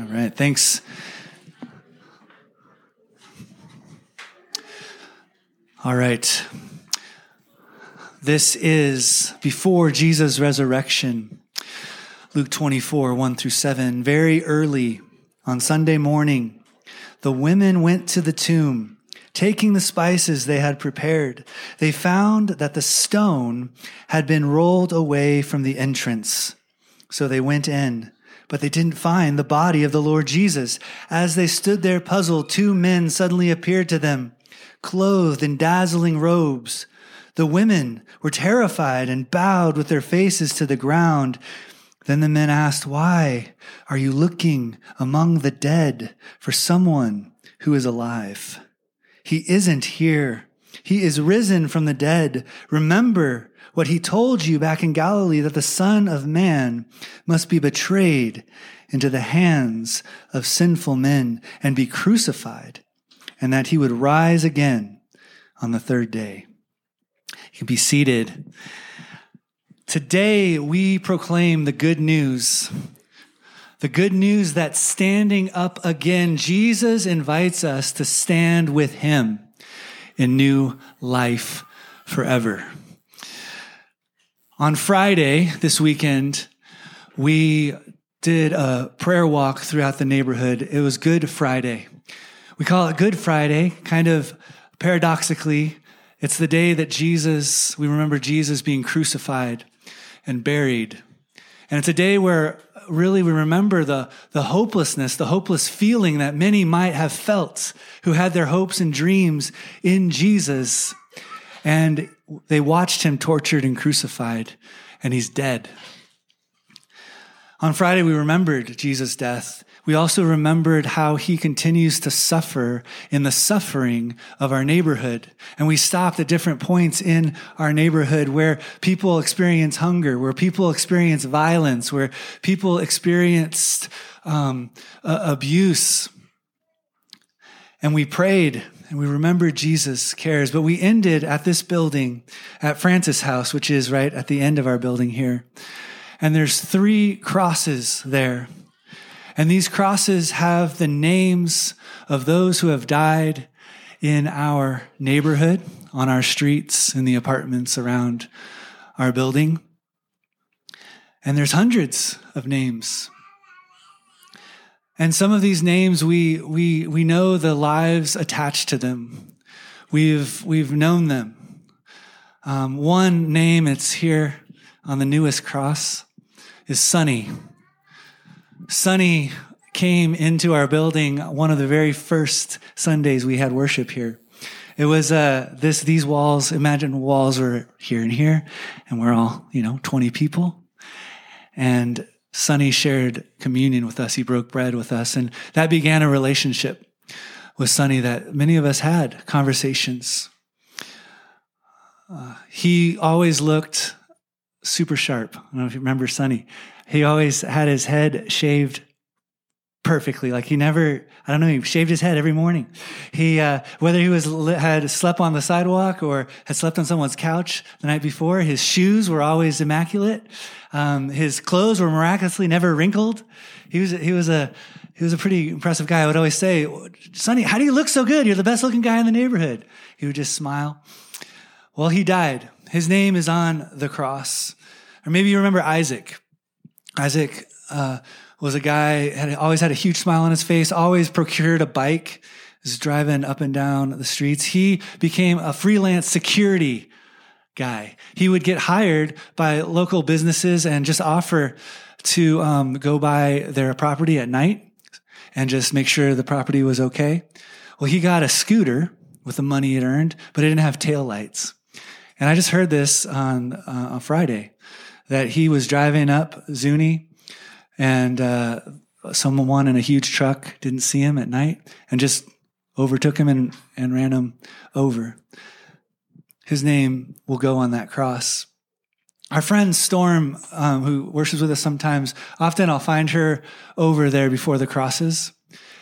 All right, thanks. All right. This is before Jesus' resurrection. Luke 24, 1 through 7. Very early on Sunday morning, the women went to the tomb, taking the spices they had prepared. They found that the stone had been rolled away from the entrance. So they went in but they didn't find the body of the Lord Jesus. As they stood there puzzled, two men suddenly appeared to them, clothed in dazzling robes. The women were terrified and bowed with their faces to the ground. Then the men asked, Why are you looking among the dead for someone who is alive? He isn't here. He is risen from the dead. Remember, what he told you back in Galilee that the Son of Man must be betrayed into the hands of sinful men and be crucified, and that he would rise again on the third day. You can be seated. Today, we proclaim the good news. The good news that standing up again, Jesus invites us to stand with him in new life forever. On Friday this weekend, we did a prayer walk throughout the neighborhood. It was Good Friday. We call it Good Friday, kind of paradoxically. It's the day that Jesus, we remember Jesus being crucified and buried. And it's a day where really we remember the, the hopelessness, the hopeless feeling that many might have felt who had their hopes and dreams in Jesus. And they watched him tortured and crucified, and he's dead. On Friday, we remembered Jesus' death. We also remembered how he continues to suffer in the suffering of our neighborhood. And we stopped at different points in our neighborhood where people experience hunger, where people experience violence, where people experienced um, uh, abuse. And we prayed and we remember Jesus cares. But we ended at this building at Francis House, which is right at the end of our building here. And there's three crosses there. And these crosses have the names of those who have died in our neighborhood, on our streets, in the apartments around our building. And there's hundreds of names and some of these names, we, we, we know the lives attached to them. We've, we've known them. Um, one name, it's here on the newest cross, is Sonny. Sonny came into our building one of the very first Sundays we had worship here. It was uh, this these walls. Imagine walls were here and here, and we're all you know twenty people, and Sonny shared communion with us. He broke bread with us. And that began a relationship with Sonny that many of us had conversations. Uh, he always looked super sharp. I don't know if you remember Sonny. He always had his head shaved perfectly. Like he never, I don't know, he shaved his head every morning. He, uh, whether he was, had slept on the sidewalk or had slept on someone's couch the night before, his shoes were always immaculate. Um, his clothes were miraculously never wrinkled. He was, he was a, he was a pretty impressive guy. I would always say, Sonny, how do you look so good? You're the best looking guy in the neighborhood. He would just smile. Well, he died. His name is on the cross. Or maybe you remember Isaac. Isaac, uh, was a guy had always had a huge smile on his face, always procured a bike, was driving up and down the streets. He became a freelance security guy. He would get hired by local businesses and just offer to um, go by their property at night and just make sure the property was okay. Well, he got a scooter with the money he'd earned, but it didn't have tail lights. And I just heard this on, uh, on Friday that he was driving up Zuni and uh, someone in a huge truck didn't see him at night and just overtook him and, and ran him over. His name will go on that cross. Our friend Storm, um, who worships with us sometimes, often I'll find her over there before the crosses,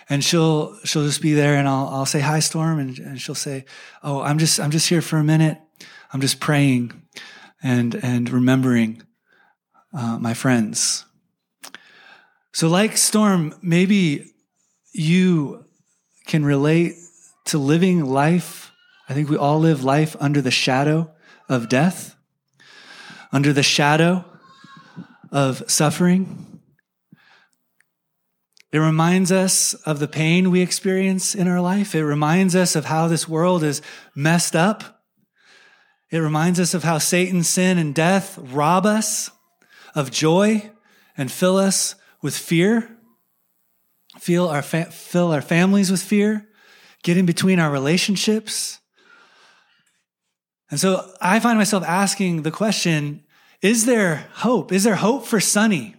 and she'll she'll just be there, and I'll I'll say hi, Storm, and, and she'll say, "Oh, I'm just I'm just here for a minute. I'm just praying, and and remembering uh, my friends." So, like Storm, maybe you can relate to living life. I think we all live life under the shadow of death, under the shadow of suffering. It reminds us of the pain we experience in our life. It reminds us of how this world is messed up. It reminds us of how Satan, sin, and death rob us of joy and fill us with fear, fill our, fa- fill our families with fear, get in between our relationships. And so I find myself asking the question is there hope? Is there hope for Sonny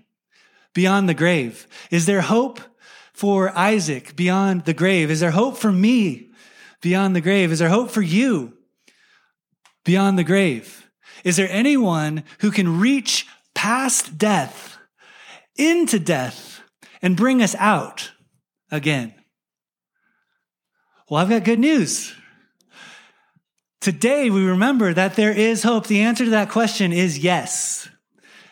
beyond the grave? Is there hope for Isaac beyond the grave? Is there hope for me beyond the grave? Is there hope for you beyond the grave? Is there anyone who can reach past death into death and bring us out again? Well, I've got good news. Today, we remember that there is hope. The answer to that question is yes.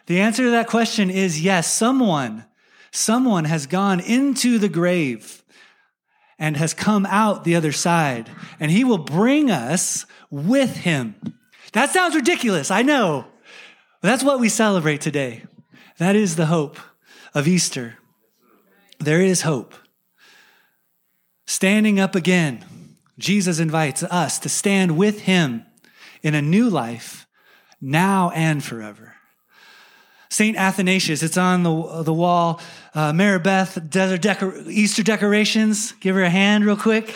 The answer to that question is yes. Someone, someone has gone into the grave and has come out the other side, and he will bring us with him. That sounds ridiculous, I know. But that's what we celebrate today. That is the hope of Easter. There is hope. Standing up again Jesus invites us to stand with him in a new life, now and forever. St. Athanasius, it's on the, the wall. Uh, Maribeth, desert Easter decorations. Give her a hand real quick.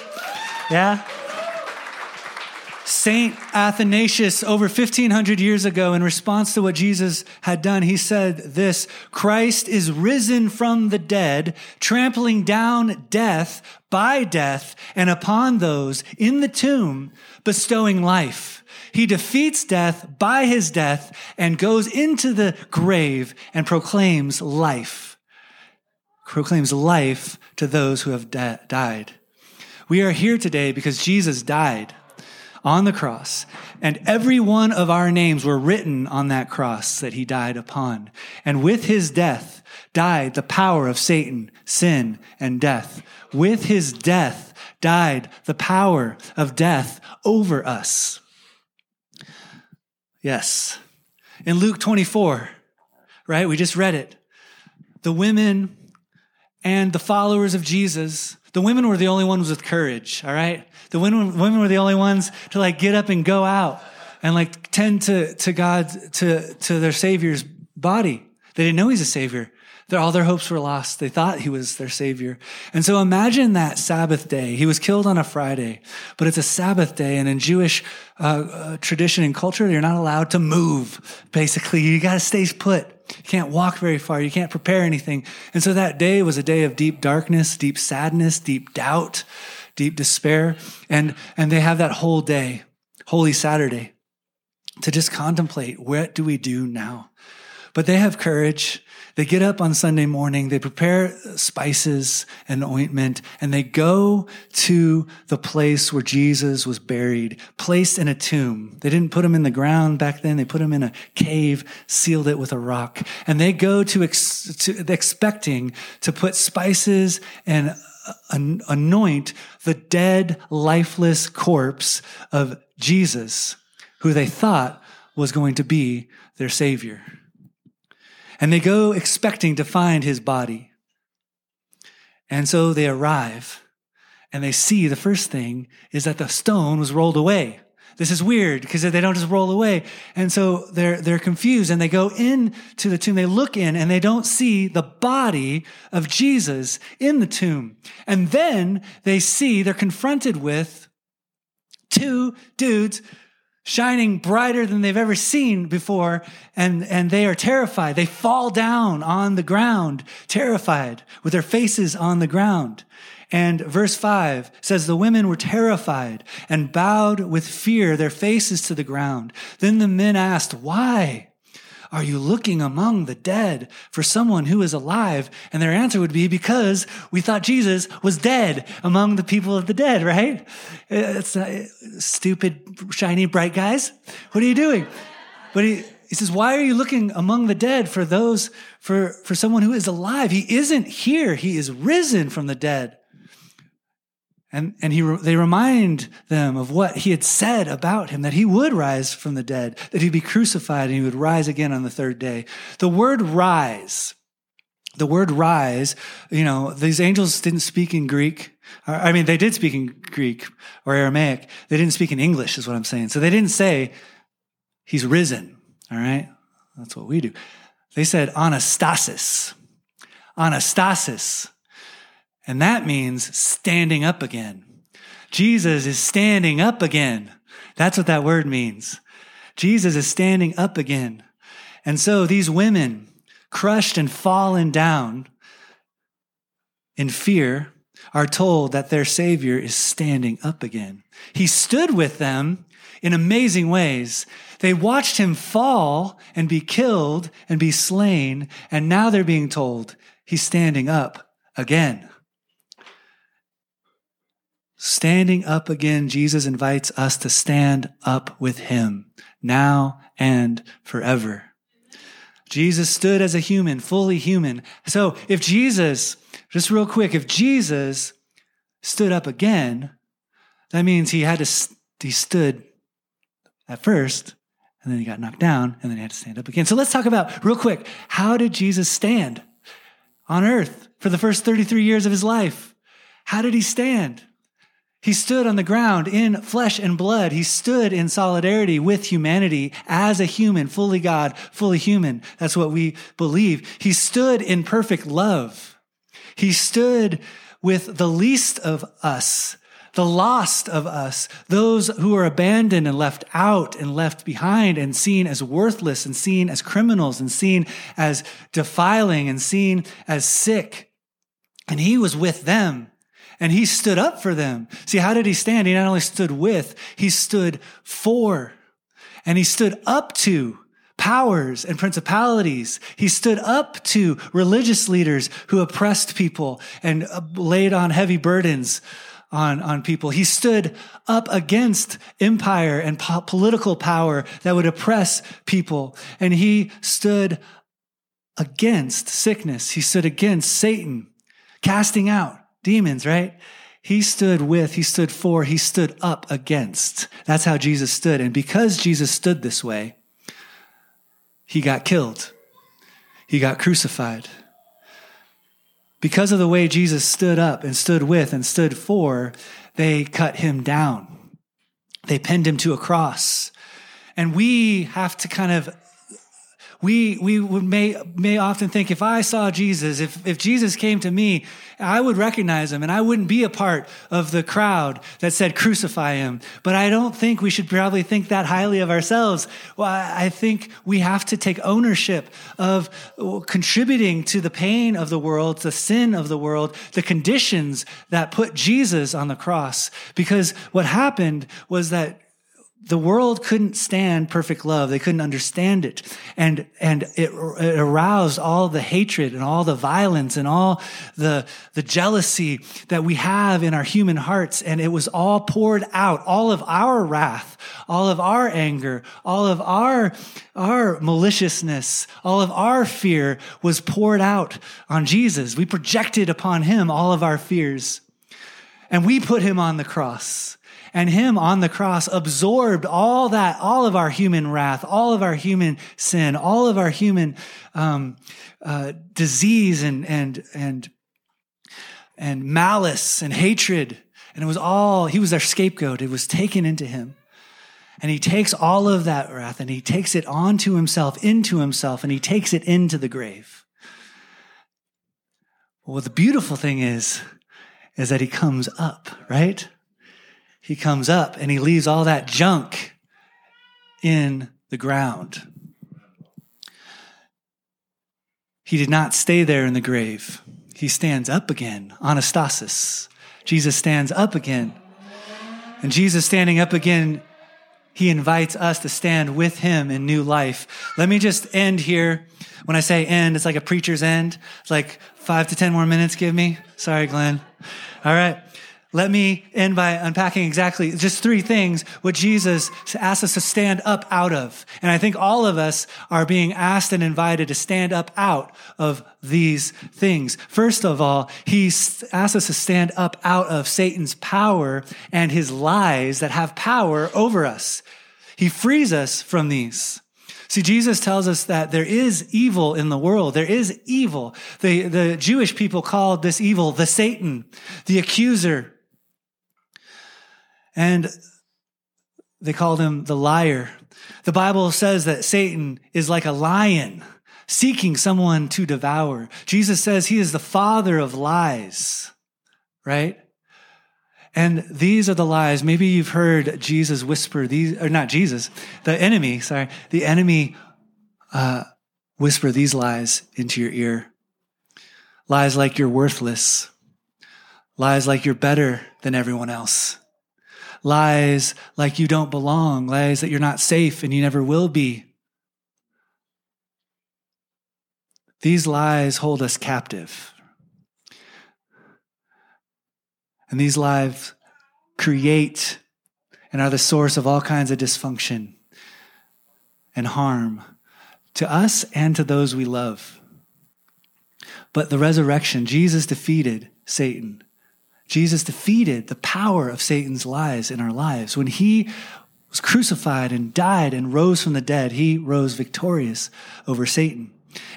Yeah? Saint Athanasius, over 1500 years ago, in response to what Jesus had done, he said this Christ is risen from the dead, trampling down death by death, and upon those in the tomb, bestowing life. He defeats death by his death and goes into the grave and proclaims life. Proclaims life to those who have died. We are here today because Jesus died on the cross, and every one of our names were written on that cross that he died upon. And with his death died the power of Satan, sin, and death. With his death died the power of death over us. Yes. In Luke 24, right? We just read it. The women and the followers of Jesus, the women were the only ones with courage, all right? The women, women were the only ones to like get up and go out and like tend to, to God, to, to their Savior's body. They didn't know He's a Savior. Their, all their hopes were lost. They thought He was their Savior. And so imagine that Sabbath day. He was killed on a Friday, but it's a Sabbath day. And in Jewish uh, uh, tradition and culture, you're not allowed to move. Basically, you got to stay put. You can't walk very far. You can't prepare anything. And so that day was a day of deep darkness, deep sadness, deep doubt deep despair. And, and they have that whole day, Holy Saturday, to just contemplate what do we do now? But they have courage. They get up on Sunday morning, they prepare spices and ointment, and they go to the place where Jesus was buried, placed in a tomb. They didn't put him in the ground back then. They put him in a cave, sealed it with a rock. And they go to, ex- to expecting to put spices and anoint the dead, lifeless corpse of Jesus, who they thought was going to be their Savior. And they go expecting to find his body. And so they arrive and they see the first thing is that the stone was rolled away. This is weird because they don't just roll away. And so they're, they're confused and they go into the tomb. They look in and they don't see the body of Jesus in the tomb. And then they see, they're confronted with two dudes shining brighter than they've ever seen before. And, and they are terrified. They fall down on the ground, terrified with their faces on the ground. And verse 5 says, The women were terrified and bowed with fear, their faces to the ground. Then the men asked, Why? Are you looking among the dead for someone who is alive? And their answer would be, Because we thought Jesus was dead among the people of the dead, right? It's uh, stupid, shiny, bright guys. What are you doing? But he, he says, why are you looking among the dead for those, for, for someone who is alive? He isn't here. He is risen from the dead. And, and he, they remind them of what he had said about him, that he would rise from the dead, that he'd be crucified and he would rise again on the third day. The word rise, the word rise, you know, these angels didn't speak in Greek. I mean, they did speak in Greek or Aramaic. They didn't speak in English, is what I'm saying. So they didn't say, he's risen. All right. That's what we do. They said anastasis. Anastasis. And that means standing up again. Jesus is standing up again. That's what that word means. Jesus is standing up again. And so these women, crushed and fallen down in fear, are told that their Savior is standing up again. He stood with them in amazing ways. They watched him fall and be killed and be slain, and now they're being told he's standing up again. Standing up again, Jesus invites us to stand up with him now and forever. Jesus stood as a human, fully human. So if Jesus, just real quick, if Jesus stood up again, that means he had to, he stood at first, and then he got knocked down, and then he had to stand up again. So let's talk about, real quick, how did Jesus stand on earth for the first 33 years of his life? How did he stand? He stood on the ground in flesh and blood. He stood in solidarity with humanity as a human, fully God, fully human. That's what we believe. He stood in perfect love. He stood with the least of us, the lost of us, those who are abandoned and left out and left behind and seen as worthless and seen as criminals and seen as defiling and seen as sick. And he was with them and he stood up for them. See, how did he stand? He not only stood with, he stood for, and he stood up to powers and principalities. He stood up to religious leaders who oppressed people and uh, laid on heavy burdens on, on people. He stood up against empire and po- political power that would oppress people. And he stood against sickness. He stood against Satan, casting out demons, right? He stood with, he stood for, he stood up against. That's how Jesus stood. And because Jesus stood this way, he got killed. He got crucified. Because of the way Jesus stood up and stood with and stood for, they cut him down. They pinned him to a cross. And we have to kind of we we may may often think if I saw Jesus, if if Jesus came to me, I would recognize him and I wouldn't be a part of the crowd that said crucify him. But I don't think we should probably think that highly of ourselves. Well, I think we have to take ownership of contributing to the pain of the world, the sin of the world, the conditions that put Jesus on the cross. Because what happened was that the world couldn't stand perfect love. They couldn't understand it. And, and it, it, aroused all the hatred and all the violence and all the, the jealousy that we have in our human hearts. And it was all poured out. All of our wrath, all of our anger, all of our, our maliciousness, all of our fear was poured out on Jesus. We projected upon him all of our fears. And we put him on the cross and him on the cross absorbed all that, all of our human wrath, all of our human sin, all of our human um, uh, disease and and and and malice and hatred. And it was all he was our scapegoat. It was taken into him. And he takes all of that wrath and he takes it onto himself, into himself, and he takes it into the grave. Well, the beautiful thing is, is that he comes up, right? He comes up and he leaves all that junk in the ground. He did not stay there in the grave. He stands up again, anastasis. Jesus stands up again. And Jesus standing up again, he invites us to stand with him in new life. Let me just end here. When I say end, it's like a preacher's end. It's like five to 10 more minutes, give me. Sorry, Glenn. All right. Let me end by unpacking exactly just three things what Jesus asks us to stand up out of. And I think all of us are being asked and invited to stand up out of these things. First of all, he asks us to stand up out of Satan's power and his lies that have power over us. He frees us from these. See, Jesus tells us that there is evil in the world. There is evil. The, the Jewish people called this evil the Satan, the accuser, and they called him the liar. The Bible says that Satan is like a lion seeking someone to devour. Jesus says he is the father of lies, right? And these are the lies. Maybe you've heard Jesus whisper these, or not Jesus, the enemy, sorry, the enemy uh, whisper these lies into your ear. Lies like you're worthless. Lies like you're better than everyone else lies like you don't belong, lies that you're not safe and you never will be. These lies hold us captive. And these lies create and are the source of all kinds of dysfunction and harm to us and to those we love. But the resurrection, Jesus defeated Satan. Jesus defeated the power of Satan's lies in our lives. When he was crucified and died and rose from the dead, he rose victorious over Satan.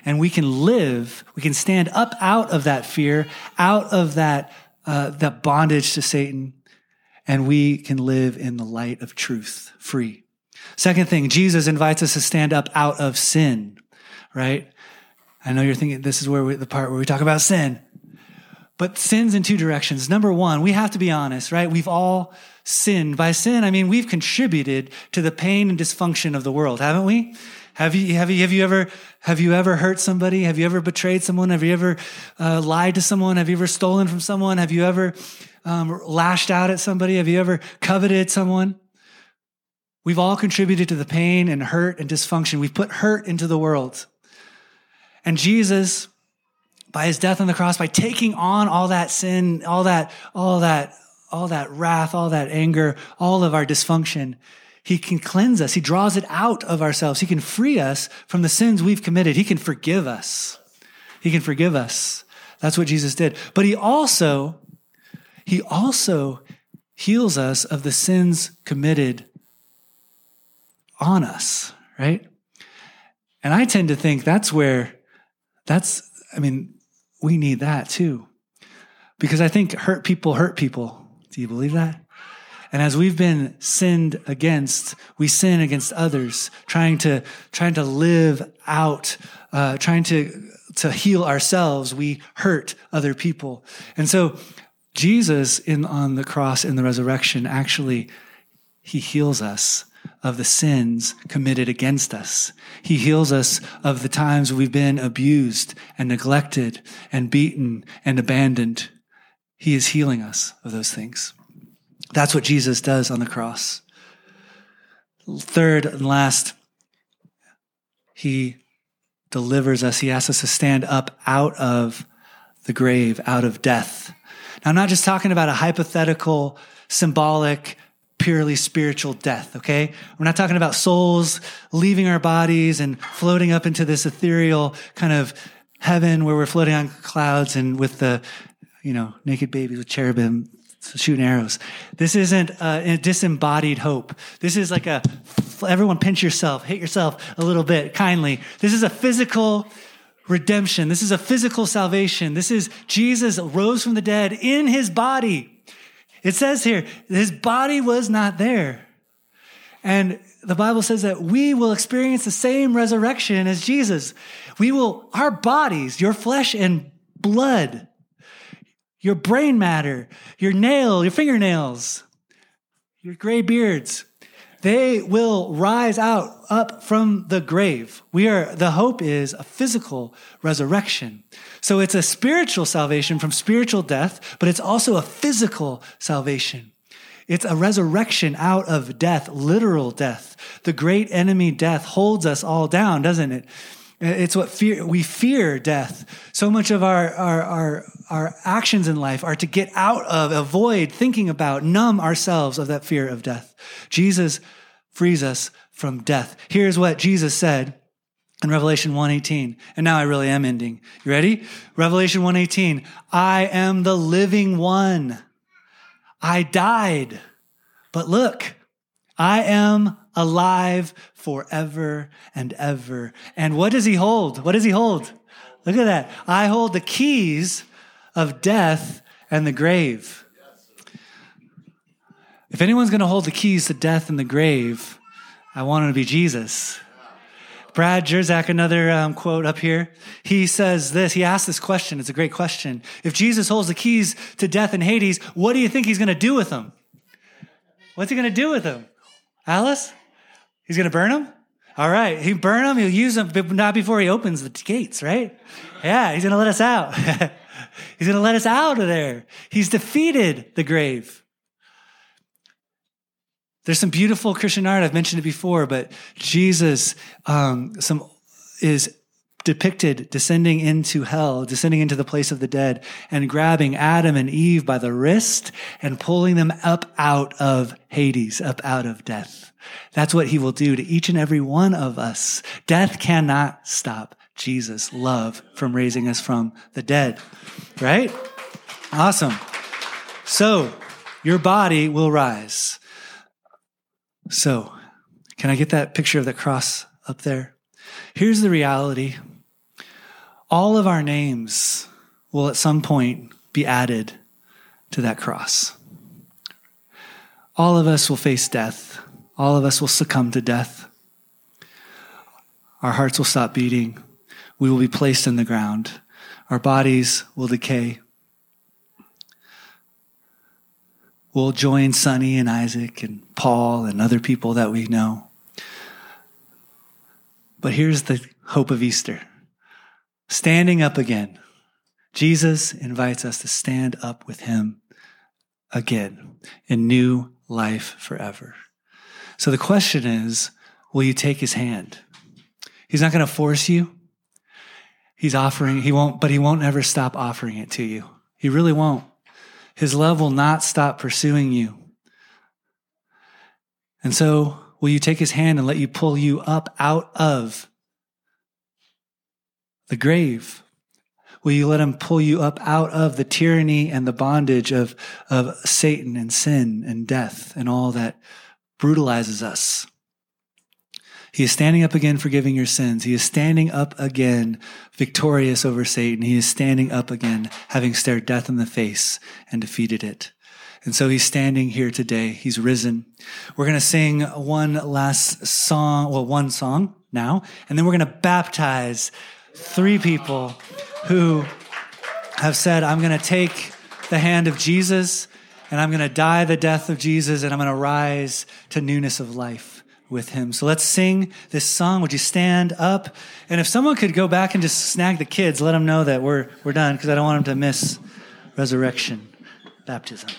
And we can live, we can stand up out of that fear, out of that, uh, that bondage to Satan, and we can live in the light of truth, free. Second thing, Jesus invites us to stand up out of sin, right? I know you're thinking this is where we, the part where we talk about sin. But sin's in two directions. Number one, we have to be honest, right? We've all sinned. By sin, I mean we've contributed to the pain and dysfunction of the world, haven't we? Have you, have you, have you ever, have you ever hurt somebody? Have you ever betrayed someone? Have you ever uh, lied to someone? Have you ever stolen from someone? Have you ever um, lashed out at somebody? Have you ever coveted someone? We've all contributed to the pain and hurt and dysfunction. We've put hurt into the world. And Jesus, by his death on the cross, by taking on all that sin, all that, all that, all that wrath, all that anger, all of our dysfunction, he can cleanse us. He draws it out of ourselves. He can free us from the sins we've committed. He can forgive us. He can forgive us. That's what Jesus did. But he also, he also heals us of the sins committed on us, right? And I tend to think that's where, that's, I mean, we need that too. Because I think hurt people hurt people. Do you believe that? And as we've been sinned against, we sin against others, trying to trying to live out, uh, trying to to heal ourselves. We hurt other people, and so Jesus in on the cross in the resurrection actually he heals us of the sins committed against us. He heals us of the times we've been abused and neglected and beaten and abandoned. He is healing us of those things. That's what Jesus does on the cross. Third and last, he delivers us. He asks us to stand up out of the grave, out of death. Now, I'm not just talking about a hypothetical, symbolic, purely spiritual death, okay? We're not talking about souls leaving our bodies and floating up into this ethereal kind of heaven where we're floating on clouds and with the, you know, naked babies with cherubim shooting arrows. This isn't a disembodied hope. This is like a, everyone pinch yourself, hit yourself a little bit kindly. This is a physical redemption. This is a physical salvation. This is Jesus rose from the dead in his body it says here, his body was not there. And the Bible says that we will experience the same resurrection as Jesus. We will, our bodies, your flesh and blood, your brain matter, your nail, your fingernails, your gray beards, they will rise out up from the grave. We are, the hope is a physical resurrection. So it's a spiritual salvation from spiritual death, but it's also a physical salvation. It's a resurrection out of death, literal death. The great enemy death holds us all down, doesn't it? It's what fear, we fear death So much of our, our, our, our actions in life are to get out of, avoid thinking about, numb ourselves of that fear of death. Jesus frees us from death. Here's what Jesus said in Revelation 1:18. And now I really am ending. You ready? Revelation 1:18. I am the living one. I died. But look, I am alive forever and ever. And what does he hold? What does he hold? Look at that. I hold the keys of death and the grave. If anyone's going to hold the keys to death and the grave, I want him to be Jesus. Brad Jersak, another um, quote up here. He says this. He asked this question. It's a great question. If Jesus holds the keys to death and Hades, what do you think he's going to do with them? What's he going to do with them? Alice? He's going to burn them? All right. He burn them. He'll use them, but not before he opens the gates, right? Yeah. He's going to let us out. he's going to let us out of there. He's defeated the grave. There's some beautiful Christian art. I've mentioned it before, but Jesus um, some is depicted descending into hell, descending into the place of the dead, and grabbing Adam and Eve by the wrist and pulling them up out of Hades, up out of death. That's what he will do to each and every one of us. Death cannot stop Jesus' love from raising us from the dead, right? Awesome. So, your body will rise. So, can I get that picture of the cross up there? Here's the reality all of our names will at some point be added to that cross. All of us will face death. All of us will succumb to death. Our hearts will stop beating. We will be placed in the ground. Our bodies will decay. We'll join Sonny and Isaac and Paul and other people that we know. But here's the hope of Easter standing up again. Jesus invites us to stand up with him again in new life forever. So the question is will you take his hand? He's not going to force you. He's offering, he won't, but he won't ever stop offering it to you. He really won't. His love will not stop pursuing you. And so, will you take his hand and let you pull you up out of the grave? Will you let him pull you up out of the tyranny and the bondage of, of Satan and sin and death and all that brutalizes us? He is standing up again, forgiving your sins. He is standing up again, victorious over Satan. He is standing up again, having stared death in the face and defeated it. And so he's standing here today. He's risen. We're going to sing one last song, well, one song now, and then we're going to baptize three people who have said, I'm going to take the hand of Jesus and I'm going to die the death of Jesus and I'm going to rise to newness of life with him. So let's sing this song. Would you stand up? And if someone could go back and just snag the kids, let them know that we're, we're done because I don't want them to miss resurrection baptism.